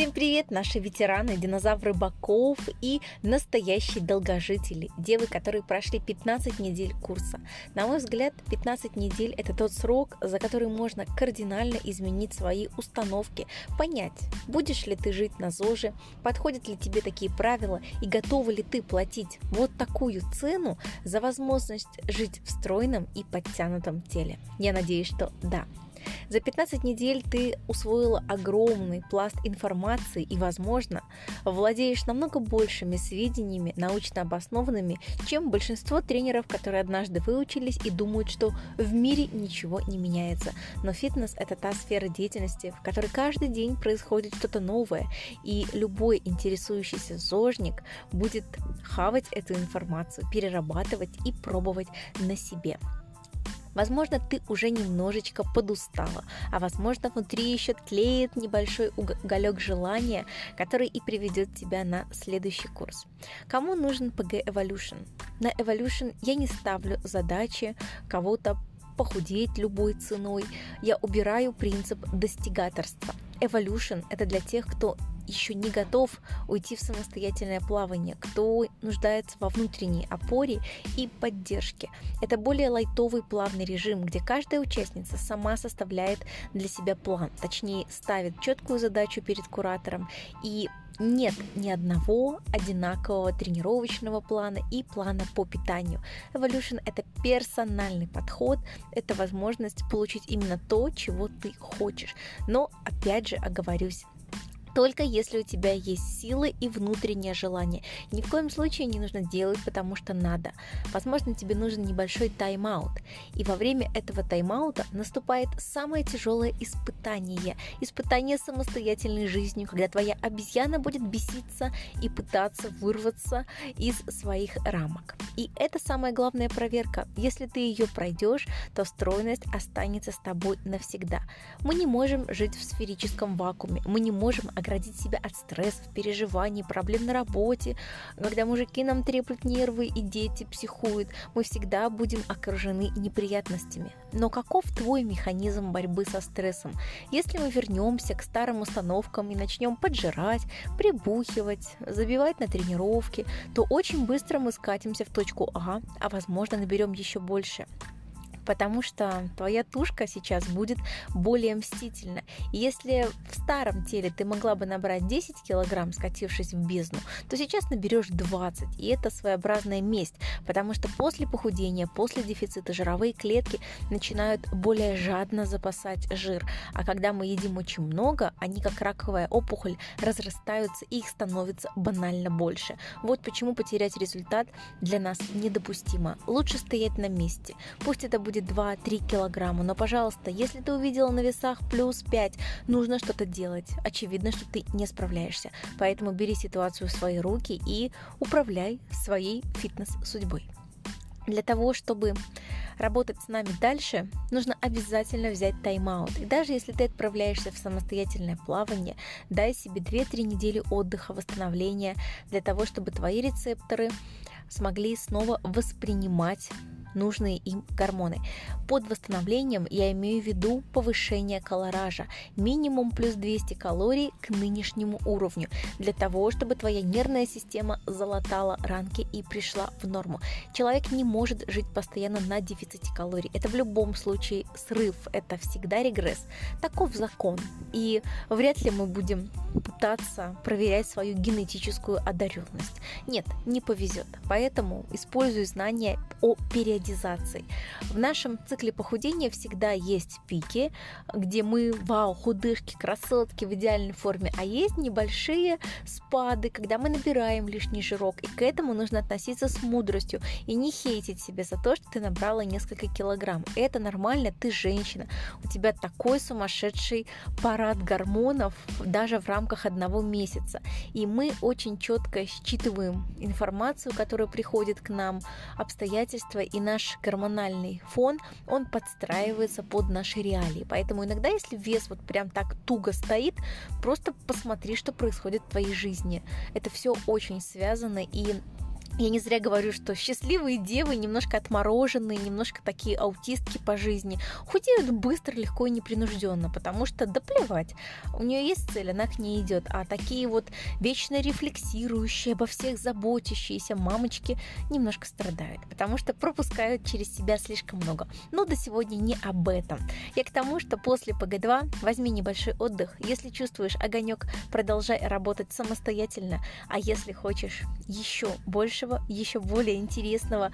Всем привет, наши ветераны, динозавры боков и настоящие долгожители, девы, которые прошли 15 недель курса. На мой взгляд, 15 недель – это тот срок, за который можно кардинально изменить свои установки, понять, будешь ли ты жить на ЗОЖе, подходят ли тебе такие правила и готова ли ты платить вот такую цену за возможность жить в стройном и подтянутом теле. Я надеюсь, что да. За 15 недель ты усвоила огромный пласт информации и, возможно, владеешь намного большими сведениями, научно обоснованными, чем большинство тренеров, которые однажды выучились и думают, что в мире ничего не меняется. Но фитнес – это та сфера деятельности, в которой каждый день происходит что-то новое, и любой интересующийся зожник будет хавать эту информацию, перерабатывать и пробовать на себе. Возможно, ты уже немножечко подустала, а возможно, внутри еще тлеет небольшой уголек желания, который и приведет тебя на следующий курс. Кому нужен PG Evolution? На Evolution я не ставлю задачи кого-то похудеть любой ценой. Я убираю принцип достигаторства. Evolution – это для тех, кто еще не готов уйти в самостоятельное плавание, кто нуждается во внутренней опоре и поддержке. Это более лайтовый плавный режим, где каждая участница сама составляет для себя план, точнее ставит четкую задачу перед куратором и нет ни одного одинакового тренировочного плана и плана по питанию. Evolution – это персональный подход, это возможность получить именно то, чего ты хочешь. Но, опять же, оговорюсь, только если у тебя есть силы и внутреннее желание. Ни в коем случае не нужно делать, потому что надо. Возможно, тебе нужен небольшой тайм-аут. И во время этого тайм-аута наступает самое тяжелое испытание. Испытание самостоятельной жизнью, когда твоя обезьяна будет беситься и пытаться вырваться из своих рамок. И это самая главная проверка. Если ты ее пройдешь, то стройность останется с тобой навсегда. Мы не можем жить в сферическом вакууме. Мы не можем оградить себя от стрессов, переживаний, проблем на работе. Когда мужики нам треплют нервы и дети психуют, мы всегда будем окружены неприятностями. Но каков твой механизм борьбы со стрессом? Если мы вернемся к старым установкам и начнем поджирать, прибухивать, забивать на тренировки, то очень быстро мы скатимся в точку А, а возможно наберем еще больше потому что твоя тушка сейчас будет более мстительна. И если в старом теле ты могла бы набрать 10 килограмм, скатившись в бездну, то сейчас наберешь 20. И это своеобразная месть, потому что после похудения, после дефицита жировые клетки начинают более жадно запасать жир. А когда мы едим очень много, они как раковая опухоль разрастаются и их становится банально больше. Вот почему потерять результат для нас недопустимо. Лучше стоять на месте. Пусть это будет будет 2-3 килограмма. Но, пожалуйста, если ты увидела на весах плюс 5, нужно что-то делать. Очевидно, что ты не справляешься. Поэтому бери ситуацию в свои руки и управляй своей фитнес-судьбой. Для того, чтобы работать с нами дальше, нужно обязательно взять тайм-аут. И даже если ты отправляешься в самостоятельное плавание, дай себе 2-3 недели отдыха, восстановления, для того, чтобы твои рецепторы смогли снова воспринимать нужные им гормоны. Под восстановлением я имею в виду повышение колоража, минимум плюс 200 калорий к нынешнему уровню, для того, чтобы твоя нервная система залатала ранки и пришла в норму. Человек не может жить постоянно на дефиците калорий. Это в любом случае срыв, это всегда регресс. Таков закон. И вряд ли мы будем пытаться проверять свою генетическую одаренность. Нет, не повезет. Поэтому используй знания о периодизации периодизацией. В нашем цикле похудения всегда есть пики, где мы, вау, худышки, красотки в идеальной форме, а есть небольшие спады, когда мы набираем лишний жирок, и к этому нужно относиться с мудростью и не хейтить себя за то, что ты набрала несколько килограмм. Это нормально, ты женщина, у тебя такой сумасшедший парад гормонов даже в рамках одного месяца. И мы очень четко считываем информацию, которая приходит к нам, обстоятельства и наш гормональный фон, он подстраивается под наши реалии. Поэтому иногда, если вес вот прям так туго стоит, просто посмотри, что происходит в твоей жизни. Это все очень связано и я не зря говорю, что счастливые девы, немножко отмороженные, немножко такие аутистки по жизни, худеют быстро, легко и непринужденно, потому что да плевать, у нее есть цель, она к ней идет. А такие вот вечно рефлексирующие, обо всех заботящиеся мамочки немножко страдают, потому что пропускают через себя слишком много. Но до сегодня не об этом. Я к тому, что после ПГ-2 возьми небольшой отдых. Если чувствуешь огонек, продолжай работать самостоятельно. А если хочешь еще большего, нового, еще более интересного,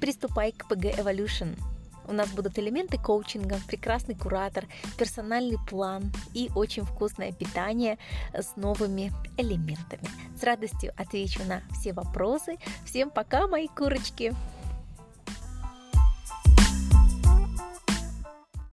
приступай к PG Evolution. У нас будут элементы коучинга, прекрасный куратор, персональный план и очень вкусное питание с новыми элементами. С радостью отвечу на все вопросы. Всем пока, мои курочки!